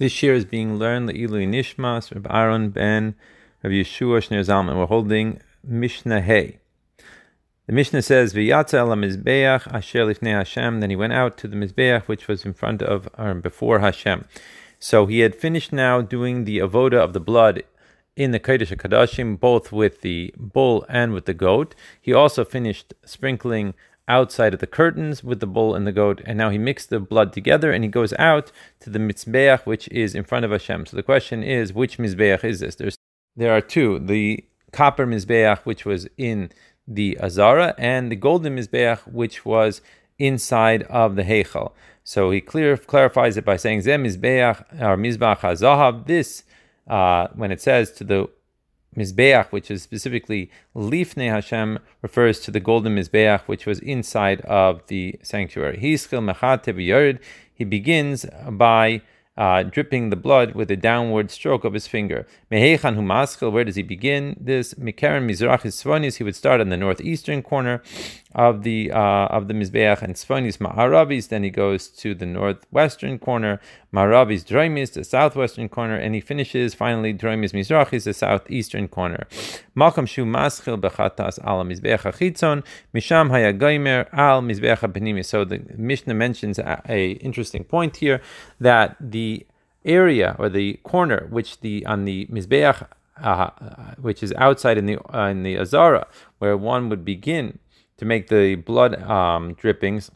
This year is being learned Le'ilu Nishmas, Reb Aaron ben Reb Yeshua Shneur Zalman. We're holding Mishnah Hay. The Mishnah says, "V'yatza el mizbeach asher lifnei Hashem." Then he went out to the mizbeach, which was in front of or before Hashem. So he had finished now doing the avoda of the blood in the Kodesh Kadashim, both with the bull and with the goat. He also finished sprinkling outside of the curtains with the bull and the goat, and now he mixed the blood together and he goes out to the mizbeach, which is in front of Hashem. So the question is, which mizbeach is this? There's there are two: the copper mizbeach, which was in the azara, and the golden mizbeach, which was inside of the heichal. So he clear, clarifies it by saying zem mizbeach or mizbach hazahav. This, uh, when it says to the Mizbeach, which is specifically Lifnei Hashem, refers to the golden Mizbeach, which was inside of the sanctuary. He begins by uh, dripping the blood with a downward stroke of his finger. Humaskil, where does he begin this? Mikaren mizrachis svonis, he would start on the northeastern corner of the uh, of the mizbeach, and svonis ma'aravis. Then he goes to the northwestern corner, ma'aravis droimis, the southwestern corner, and he finishes finally droimis mizrachis, the southeastern corner. Malkam shu maskil bechatas al mizbeach achitzon, misham hayagaimer al mizbeach benimi. So the Mishnah mentions a, a interesting point here that the area or the corner which the on the mizbeach, uh, which is outside in the uh, in the azara, where one would begin to make the blood um, drippings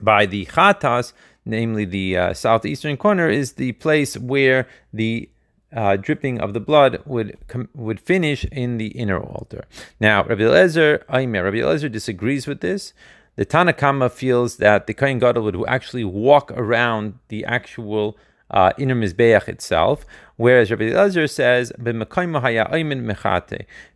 by the chatas, namely the uh, southeastern corner, is the place where the uh, dripping of the blood would com- would finish in the inner altar. Now, Rabbi Eliezer, Aimer, Rabbi Eliezer disagrees with this. The Tanna Kamma feels that the Kohen Gadol would actually walk around the actual uh, inner mizbeach itself, whereas Rabbi Eliezer says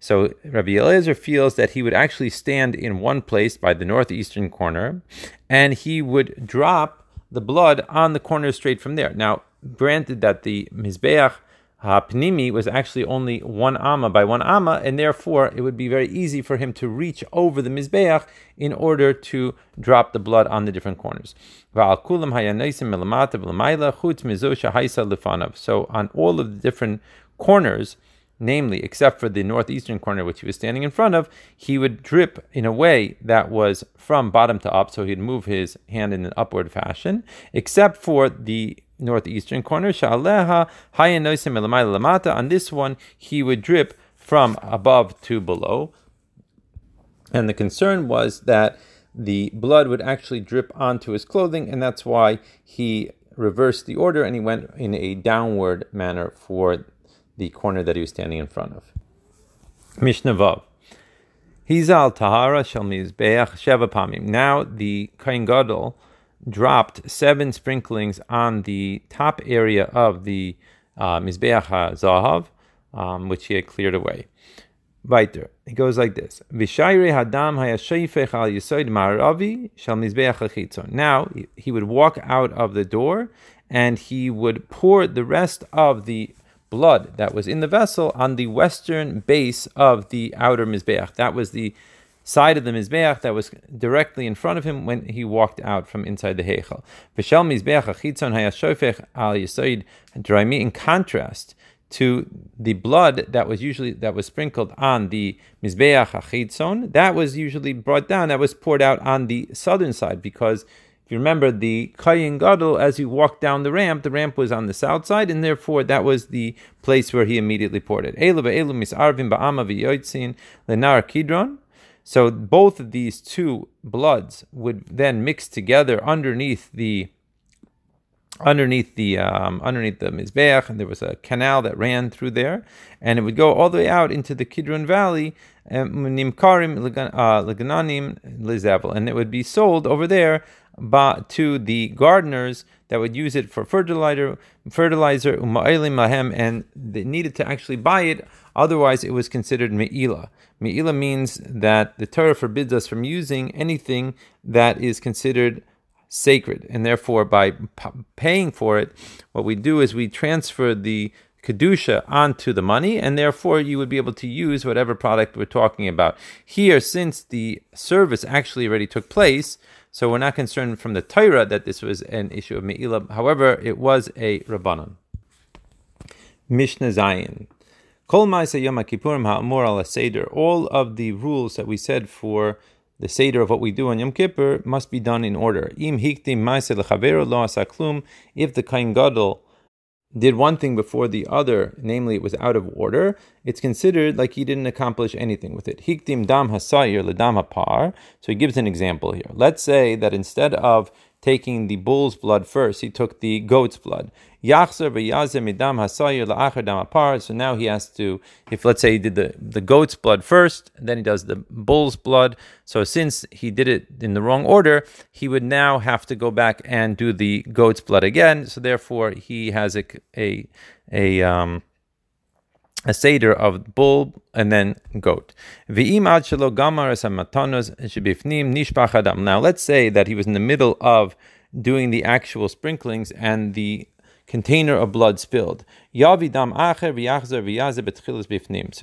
So Rabbi Eliezer feels that he would actually stand in one place by the northeastern corner, and he would drop the blood on the corner straight from there. Now, granted that the mizbeach Pnimi was actually only one amma by one amma, and therefore it would be very easy for him to reach over the mizbeach in order to drop the blood on the different corners. So on all of the different corners, namely except for the northeastern corner which he was standing in front of, he would drip in a way that was from bottom to up, so he'd move his hand in an upward fashion, except for the northeastern corner. Sha'aleha hayanosim lamata. On this one, he would drip from above to below. And the concern was that the blood would actually drip onto his clothing, and that's why he reversed the order and he went in a downward manner for the corner that he was standing in front of. Mishnah Vav. Hizal Tahara Shel Mizbeach Sheva Pamim. Now the Kohen Gadol dropped seven sprinklings on the top area of the uh, Mizbeach Zahav, um, which he had cleared away. Weiter. It goes like this. Vishayre hadam hayashayfech al yisoid maravi shal mizbeach achitzon. Now he would walk out of the door and he would pour the rest of the blood that was in the vessel on the western base of the outer mizbeach. That was the side of the mizbeach that was directly in front of him when he walked out from inside the heichal. V'shel mizbeach achitzon hayashofech al yisoid draimi. In contrast to the blood that was usually that was sprinkled on the mizbeach achitzon, that was usually brought down. That was poured out on the southern side because. You remember the Kohen Gadol, as he walked down the ramp, the ramp was on the south side, and therefore that was the place where he immediately poured it. Kidron. So both of these two bloods would then mix together underneath the underneath the um, underneath the mizbeach, and there was a canal that ran through there, and it would go all the way out into the Kidron Valley, um, uh, and it would be sold over there to the gardeners that would use it for fertilizer, fertilizer and they needed to actually buy it. Otherwise, it was considered me'ila. Me'ila means that the Torah forbids us from using anything that is considered sacred, and therefore, by p- paying for it, what we do is we transfer the kedusha onto the money, and therefore you would be able to use whatever product we're talking about. Here, since the service actually already took place, So we're not concerned from the Torah that this was an issue of Me'ilah. However, it was a Rabbanon. Mishnah Zayin. Kol Yom Kippurim Ha'amur al Seder. All of the rules that we said for the Seder of what we do on Yom Kippur must be done in order. Im Hiktim Lo Asaklum. If the Kohen Gadol did one thing before the other, namely it was out of order, it's considered like he didn't accomplish anything with it. Hiktim dam hasayir ledam hapar. So he gives an example here. Let's say that instead of taking the bull's blood first, he took the goat's blood. So now he has to, if let's say he did the, the goat's blood first, then he does the bull's blood. So since he did it in the wrong order, he would now have to go back and do the goat's blood again. So therefore, he has a a a um a seder of bull and then goat. Now let's say that he was in the middle of doing the actual sprinklings and the container of blood spilled. So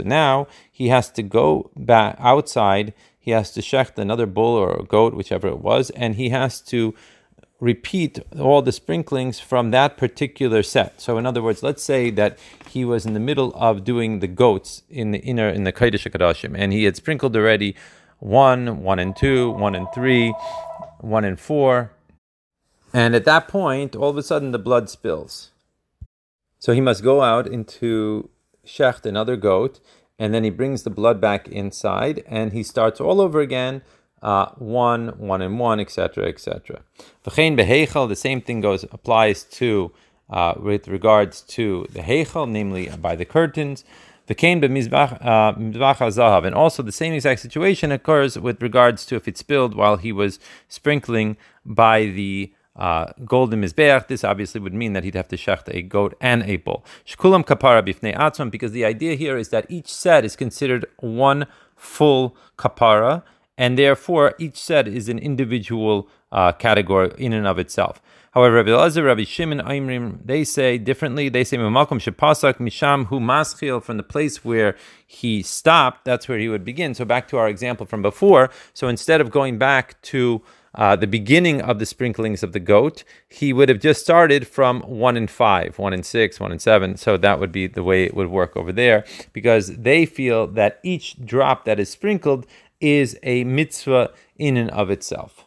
now he has to go back outside, he has to shecht another bull or a goat, whichever it was, and he has to repeat all the sprinklings from that particular set. So, in other words, let's say that he was in the middle of doing the goats in the inner in the Kodesh Kadashim, and he had sprinkled already one, one and two, one and three, one and four, and at that point, all of a sudden, the blood spills. So he must go out into shecht another goat, and then he brings the blood back inside, and he starts all over again uh, one, one and one, etc., etc. V'chein behechel, the same thing goes applies to uh, with regards to the heichel, namely by the curtains. V'chein b'mizbach uh, zahav, and also the same exact situation occurs with regards to if it spilled while he was sprinkling by the uh, golden mizbeach. This obviously would mean that he'd have to shecht a goat and a bull. Shkulam kapara bifnei atzman, because the idea here is that each set is considered one full kapara and therefore each set is an individual uh, category in and of itself. However, Rabbi Elazar, Rabbi Shimon, Aimrim, they say differently. They say Malcolm Shepasak Misham Hu Maschil from the place where he stopped. That's where he would begin. So back to our example from before. So instead of going back to uh, the beginning of the sprinklings of the goat, he would have just started from one and five, one and six, one and seven. So that would be the way it would work over there, because they feel that each drop that is sprinkled is a mitzvah in and of itself.